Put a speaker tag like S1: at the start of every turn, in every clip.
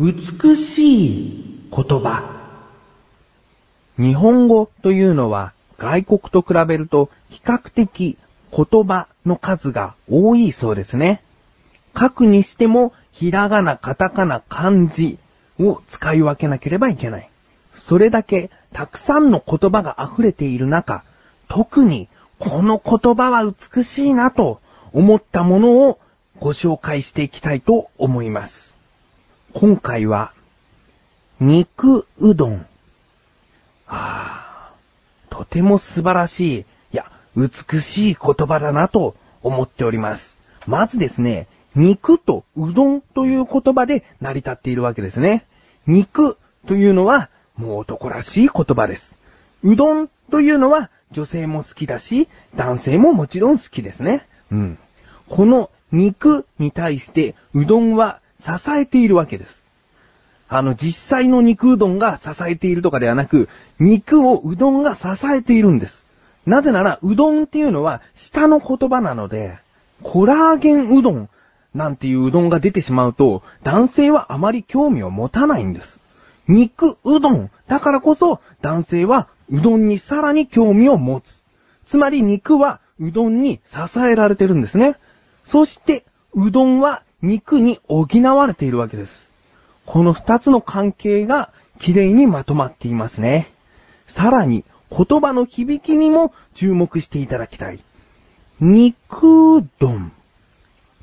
S1: 美しい言葉。日本語というのは外国と比べると比較的言葉の数が多いそうですね。書くにしてもひらがな、カタカナ、漢字を使い分けなければいけない。それだけたくさんの言葉が溢れている中、特にこの言葉は美しいなと思ったものをご紹介していきたいと思います。今回は、肉うどん。ああ、とても素晴らしい、いや、美しい言葉だなと思っております。まずですね、肉とうどんという言葉で成り立っているわけですね。肉というのは、もう男らしい言葉です。うどんというのは、女性も好きだし、男性ももちろん好きですね。うん。この肉に対してうどんは支えているわけです。あの、実際の肉うどんが支えているとかではなく、肉をうどんが支えているんです。なぜなら、うどんっていうのは下の言葉なので、コラーゲンうどんなんていううどんが出てしまうと、男性はあまり興味を持たないんです。肉うどんだからこそ、男性はうどんにさらに興味を持つ。つまり肉はうどんに支えられてるんですね。そして、うどんは肉に補われているわけです。この二つの関係が綺麗にまとまっていますね。さらに、言葉の響きにも注目していただきたい。肉丼。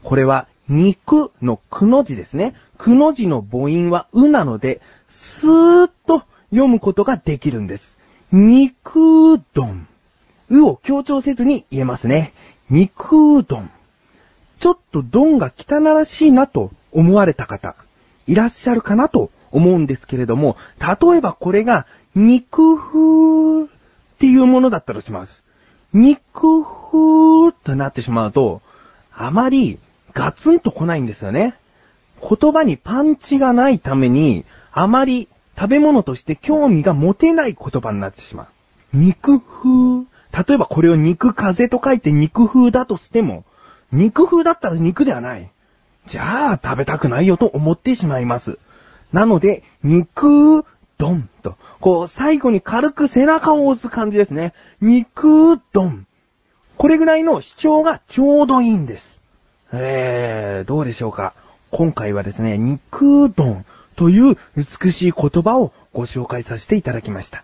S1: これは、肉のくの字ですね。くの字の母音はうなので、スーッと読むことができるんです。肉丼。うを強調せずに言えますね。肉丼。ちょっと丼が汚らしいなと思われた方、いらっしゃるかなと思うんですけれども、例えばこれが肉風っていうものだったとします。肉風となってしまうと、あまりガツンと来ないんですよね。言葉にパンチがないために、あまり食べ物として興味が持てない言葉になってしまう。肉風。例えばこれを肉風と書いて肉風だとしても、肉風だったら肉ではない。じゃあ食べたくないよと思ってしまいます。なので、肉丼と、こう最後に軽く背中を押す感じですね。肉丼。これぐらいの主張がちょうどいいんです。えー、どうでしょうか。今回はですね、肉丼という美しい言葉をご紹介させていただきました。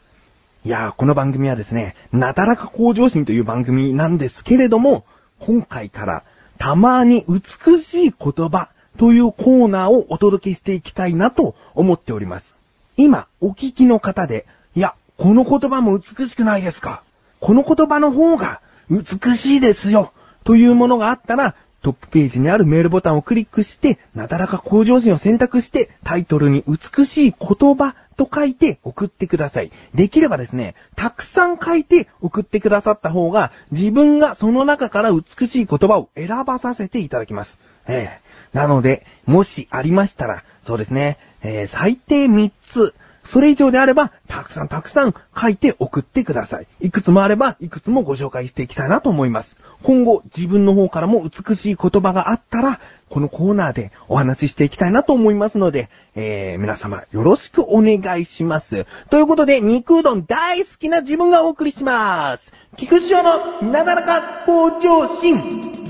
S1: いやー、この番組はですね、なだらか向上心という番組なんですけれども、今回からたまに美しい言葉というコーナーをお届けしていきたいなと思っております。今、お聞きの方で、いや、この言葉も美しくないですか？この言葉の方が美しいですよというものがあったら、トップページにあるメールボタンをクリックして、なだらか向上心を選択して、タイトルに美しい言葉と書いて送ってください。できればですね、たくさん書いて送ってくださった方が、自分がその中から美しい言葉を選ばさせていただきます。ええー、なので、もしありましたら、そうですね、えー、最低3つ、それ以上であれば、たくさんたくさん書いて送ってください。いくつもあれば、いくつもご紹介していきたいなと思います。今後、自分の方からも美しい言葉があったら、このコーナーでお話ししていきたいなと思いますので、えー、皆様よろしくお願いします。ということで、肉うどん大好きな自分がお送りします。菊池城のなだらか向上心。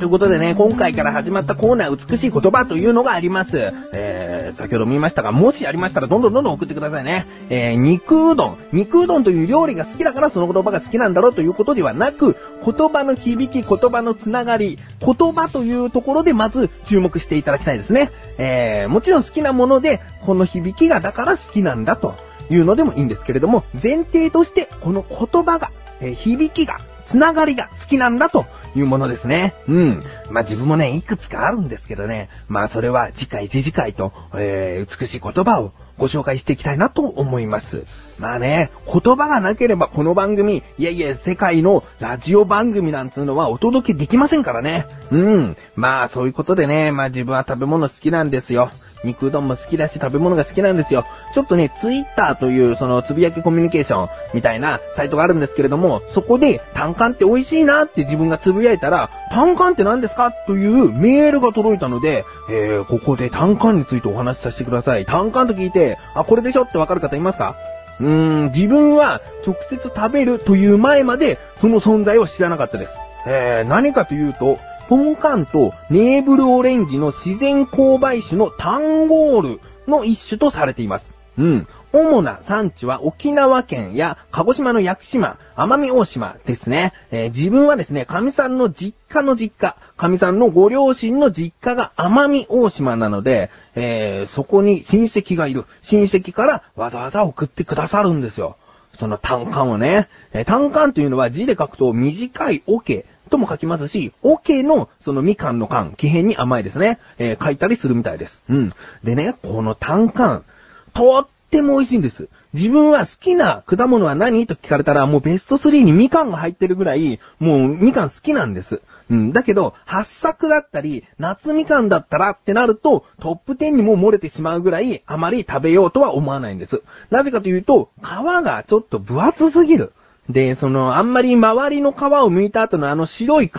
S1: ということでね、今回から始まったコーナー、美しい言葉というのがあります。えー、先ほども言いましたが、もしありましたら、どんどんどんどん送ってくださいね。えー、肉うどん。肉うどんという料理が好きだからその言葉が好きなんだろうということではなく、言葉の響き、言葉のつながり、言葉というところでまず注目していただきたいですね。えー、もちろん好きなもので、この響きがだから好きなんだというのでもいいんですけれども、前提として、この言葉が、えー、響きが、つながりが好きなんだというものですね。うん。まあ、自分もね、いくつかあるんですけどね。まあ、それは次回、次次回と、えー、美しい言葉をご紹介していきたいなと思います。まあね、言葉がなければこの番組、いやいや、世界のラジオ番組なんつうのはお届けできませんからね。うん。まあ、そういうことでね、まあ自分は食べ物好きなんですよ。肉うどんも好きだし食べ物が好きなんですよ。ちょっとね、ツイッターというそのつぶやきコミュニケーションみたいなサイトがあるんですけれども、そこで単管って美味しいなって自分がつぶやいたら、単管って何ですか？というメールが届いたので、えー、ここで単管についてお話しさせてください。単管と聞いて、あ、これでしょってわかる方いますか？うーん、自分は直接食べるという前までその存在を知らなかったです。えー、何かというと、ポンカンとネーブルオレンジの自然勾配種のタンゴールの一種とされています。うん。主な産地は沖縄県や鹿児島の屋久島、奄美大島ですね。えー、自分はですね、神さんの実家の実家、神さんのご両親の実家が奄美大島なので、えー、そこに親戚がいる。親戚からわざわざ送ってくださるんですよ。その単管をね。えー、単管というのは字で書くと短いオケとも書きますし、オケのそのみかんの缶、気変に甘いですね。えー、書いたりするみたいです。うん。でね、この単管、とっても美味しいんです。自分は好きな果物は何と聞かれたら、もうベスト3にみかんが入ってるぐらい、もうみかん好きなんです。うん。だけど、八作だったり、夏みかんだったらってなると、トップ10にも漏れてしまうぐらい、あまり食べようとは思わないんです。なぜかというと、皮がちょっと分厚すぎる。で、その、あんまり周りの皮を剥いた後のあの白い皮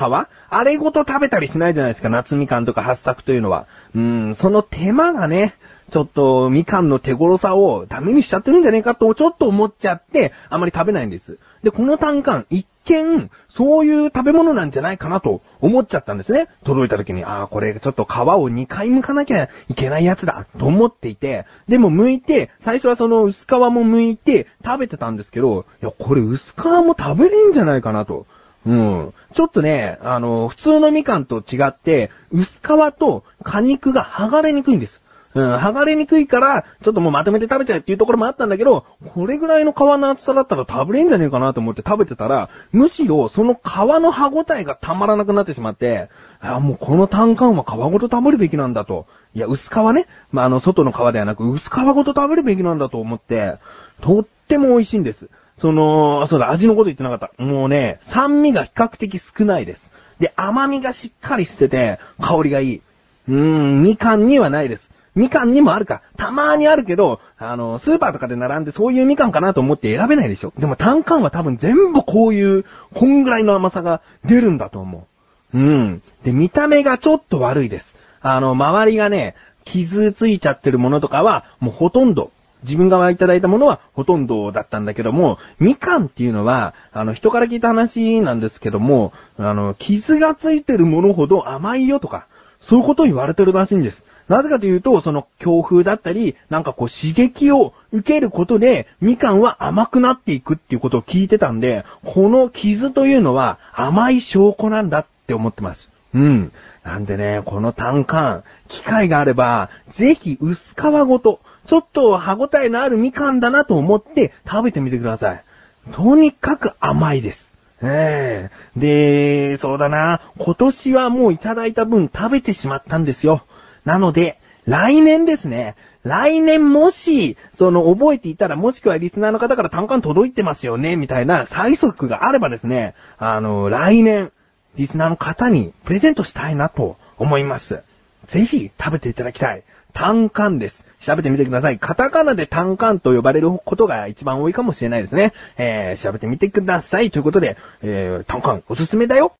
S1: あれごと食べたりしないじゃないですか、夏みかんとか八作というのは。うん、その手間がね、ちょっと、みかんの手頃さをダメにしちゃってるんじゃねえかと、ちょっと思っちゃって、あまり食べないんです。で、この単管、一見、そういう食べ物なんじゃないかなと思っちゃったんですね。届いた時に、ああ、これちょっと皮を2回剥かなきゃいけないやつだ、と思っていて、でも剥いて、最初はその薄皮も剥いて食べてたんですけど、いや、これ薄皮も食べれんじゃないかなと。うん。ちょっとね、あの、普通のみかんと違って、薄皮と果肉が剥がれにくいんです。うん、剥がれにくいから、ちょっともうまとめて食べちゃうっていうところもあったんだけど、これぐらいの皮の厚さだったら食べれんじゃねえかなと思って食べてたら、むしろその皮の歯応えがたまらなくなってしまって、あ、もうこの単管は皮ごと食べるべきなんだと。いや、薄皮ね。まあ、あの、外の皮ではなく、薄皮ごと食べるべきなんだと思って、とっても美味しいんです。その、そうだ、味のこと言ってなかった。もうね、酸味が比較的少ないです。で、甘みがしっかりしてて、香りがいい。うーん、みかんにはないです。みかんにもあるか。たまーにあるけど、あの、スーパーとかで並んでそういうみかんかなと思って選べないでしょ。でも単管は多分全部こういう、こんぐらいの甘さが出るんだと思う。うん。で、見た目がちょっと悪いです。あの、周りがね、傷ついちゃってるものとかは、もうほとんど、自分がいただいたものはほとんどだったんだけども、みかんっていうのは、あの、人から聞いた話なんですけども、あの、傷がついてるものほど甘いよとか、そういうことを言われてるらしいんです。なぜかというと、その強風だったり、なんかこう刺激を受けることで、みかんは甘くなっていくっていうことを聞いてたんで、この傷というのは甘い証拠なんだって思ってます。うん。なんでね、この単管、機会があれば、ぜひ薄皮ごと、ちょっと歯応えのあるみかんだなと思って食べてみてください。とにかく甘いです。ええ、で、そうだな、今年はもういただいた分食べてしまったんですよ。なので、来年ですね。来年もし、その覚えていたら、もしくはリスナーの方から単価届いてますよね、みたいな催促があればですね、あの、来年、リスナーの方にプレゼントしたいなと思います。ぜひ食べていただきたい。単管です。調べてみてください。カタカナで単管と呼ばれることが一番多いかもしれないですね。えー、調べてみてください。ということで、えー、単管おすすめだよ。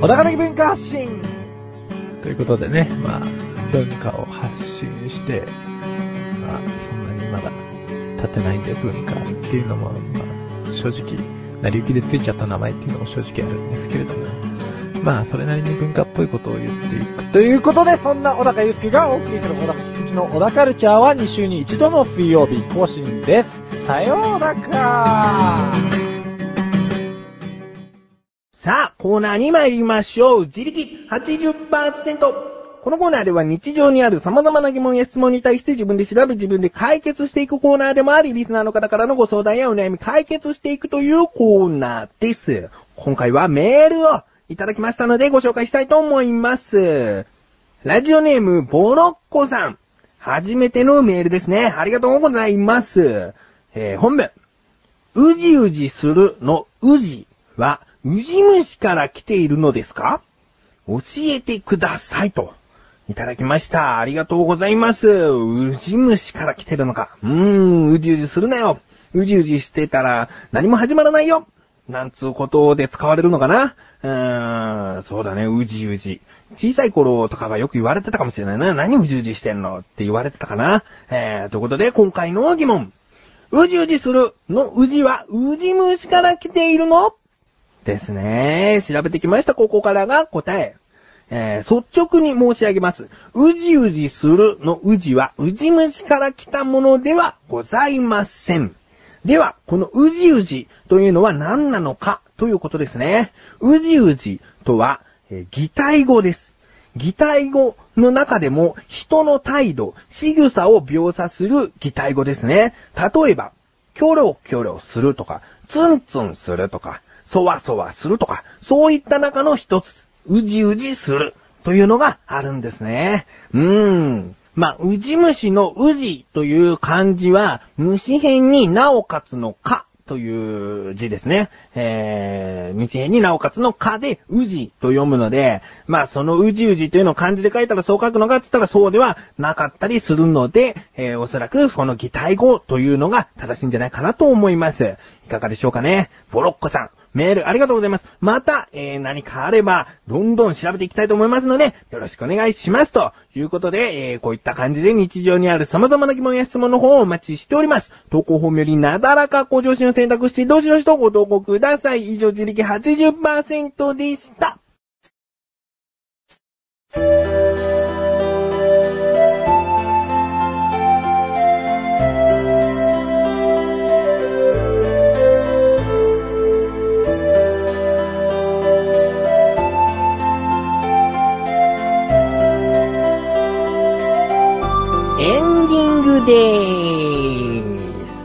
S2: 小高的文化発信ということでね、まあ、文化を発信して、まあ、そんなにまだ立てないんで文化っていうのも、まあ、正直、成り行きでついちゃった名前っていうのも正直あるんですけれども、まあ、それなりに文化っぽいことを言っていく。ということで、そんな小高祐介がお送りする小高菊池の小高カルチャーは2週に1度の水曜日更新です。さようなら
S1: さあ、コーナーに参りましょう。自力80%。このコーナーでは日常にある様々な疑問や質問に対して自分で調べ自分で解決していくコーナーでもあり、リスナーの方からのご相談やお悩み解決していくというコーナーです。今回はメールをいただきましたのでご紹介したいと思います。ラジオネーム、ボロッコさん。初めてのメールですね。ありがとうございます。えー本文。うじうじするのうじは、うじ虫から来ているのですか？教えてくださいと。いただきました。ありがとうございます。うじ虫から来てるのか。うーん、うじうじするなよ。うじうじしてたら何も始まらないよ。なんつうことで使われるのかな？うーん、そうだね、うじうじ。小さい頃とかはよく言われてたかもしれないな。何うじうじしてんの？って言われてたかな。えー、ということで今回の疑問。うじうじするのうじはうじ虫から来ているの？ですね。調べてきました。ここからが答え。えー、率直に申し上げます。うじうじするのうじは、うじ虫から来たものではございません。では、このうじうじというのは何なのかということですね。うじうじとは、えー擬態語です。擬態語の中でも人の態度、仕草を描写する擬態語ですね。例えば、キョロキョロするとか、ツンツンするとか、そわそわするとか、そういった中の一つ、うじうじするというのがあるんですね。うーん。まあ、うじ虫のうじという漢字は、虫辺になおかつのかという字ですね。えー、虫辺になおかつのかで、うじと読むので、まあ、そのうじうじというのを漢字で書いたらそう書くのかって言ったらそうではなかったりするので、えー、おそらくこの擬態語というのが正しいんじゃないかなと思います。いかがでしょうかね。ボロッコさん。メールありがとうございます。また、えー、何かあれば、どんどん調べていきたいと思いますので、よろしくお願いします。ということで、えー、こういった感じで日常にある様々な疑問や質問の方をお待ちしております。投稿フォームよりなだらか向上心を選択して、どしどしとご投稿ください。以上、自力80%でした。でーす。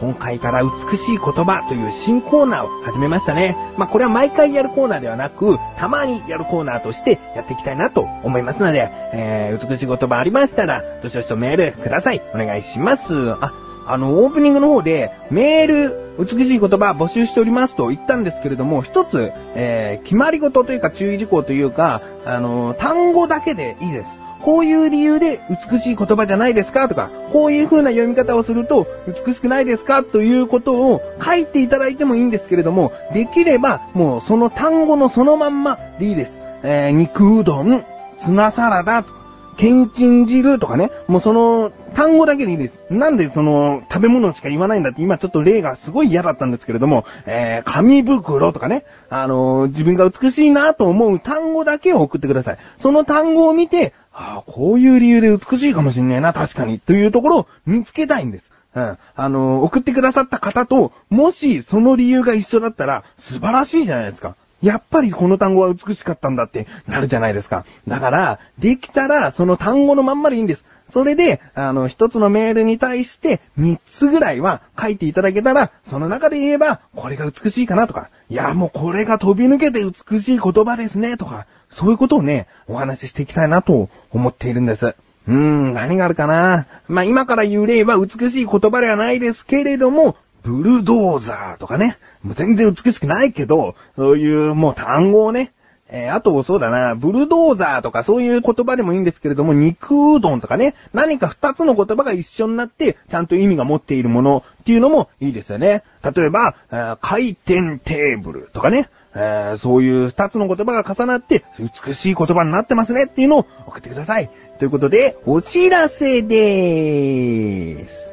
S1: 今回から美しい言葉という新コーナーを始めましたね。まあ、これは毎回やるコーナーではなく、たまにやるコーナーとしてやっていきたいなと思いますので、えー、美しい言葉ありましたら、どしどしとメールください。お願いします。あ、あの、オープニングの方で、メール、美しい言葉募集しておりますと言ったんですけれども、一つ、えー、決まり事というか注意事項というか、あの、単語だけでいいです。こういう理由で美しい言葉じゃないですかとか、こういう風な読み方をすると美しくないですかということを書いていただいてもいいんですけれども、できればもうその単語のそのまんまでいいです。えー、肉うどん、ツナサラダと、けんちん汁とかね、もうその単語だけでいいです。なんでその食べ物しか言わないんだって今ちょっと例がすごい嫌だったんですけれども、えー、紙袋とかね、あのー自分が美しいなと思う単語だけを送ってください。その単語を見て、ああ、こういう理由で美しいかもしんねえな、確かに、というところを見つけたいんです。うん。あの送ってくださった方と、もしその理由が一緒だったら、素晴らしいじゃないですか。やっぱりこの単語は美しかったんだってなるじゃないですか。だから、できたらその単語のまんまでいいんです。それで、あの、一つのメールに対して三つぐらいは書いていただけたら、その中で言えば、これが美しいかなとか、いや、もうこれが飛び抜けて美しい言葉ですねとか、そういうことをね、お話ししていきたいなと思っているんです。うーん、何があるかな。まあ、今から言う例は美しい言葉ではないですけれども、ブルドーザーとかね。もう全然美しくないけど、そういうもう単語をね、えーあと、そうだな、ブルドーザーとかそういう言葉でもいいんですけれども、肉うどんとかね、何か二つの言葉が一緒になって、ちゃんと意味が持っているものっていうのもいいですよね。例えば、えー回転テーブルとかね、えーそういう二つの言葉が重なって、美しい言葉になってますねっていうのを送ってください。ということで、お知らせでーす。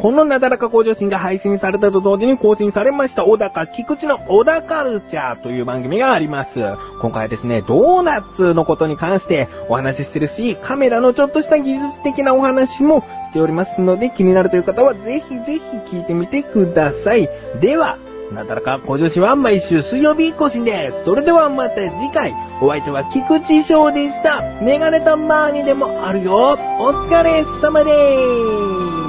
S1: このなだらか向上心が配信されたと同時に更新されました小高菊池の小高カルチャーという番組があります。今回はですね、ドーナツのことに関してお話ししてるし、カメラのちょっとした技術的なお話もしておりますので、気になるという方はぜひぜひ聞いてみてください。では、なだらか向上心は毎週水曜日更新です。それではまた次回、お相手は菊池翔でした。メガネたまーにでもあるよ。お疲れ様でーす。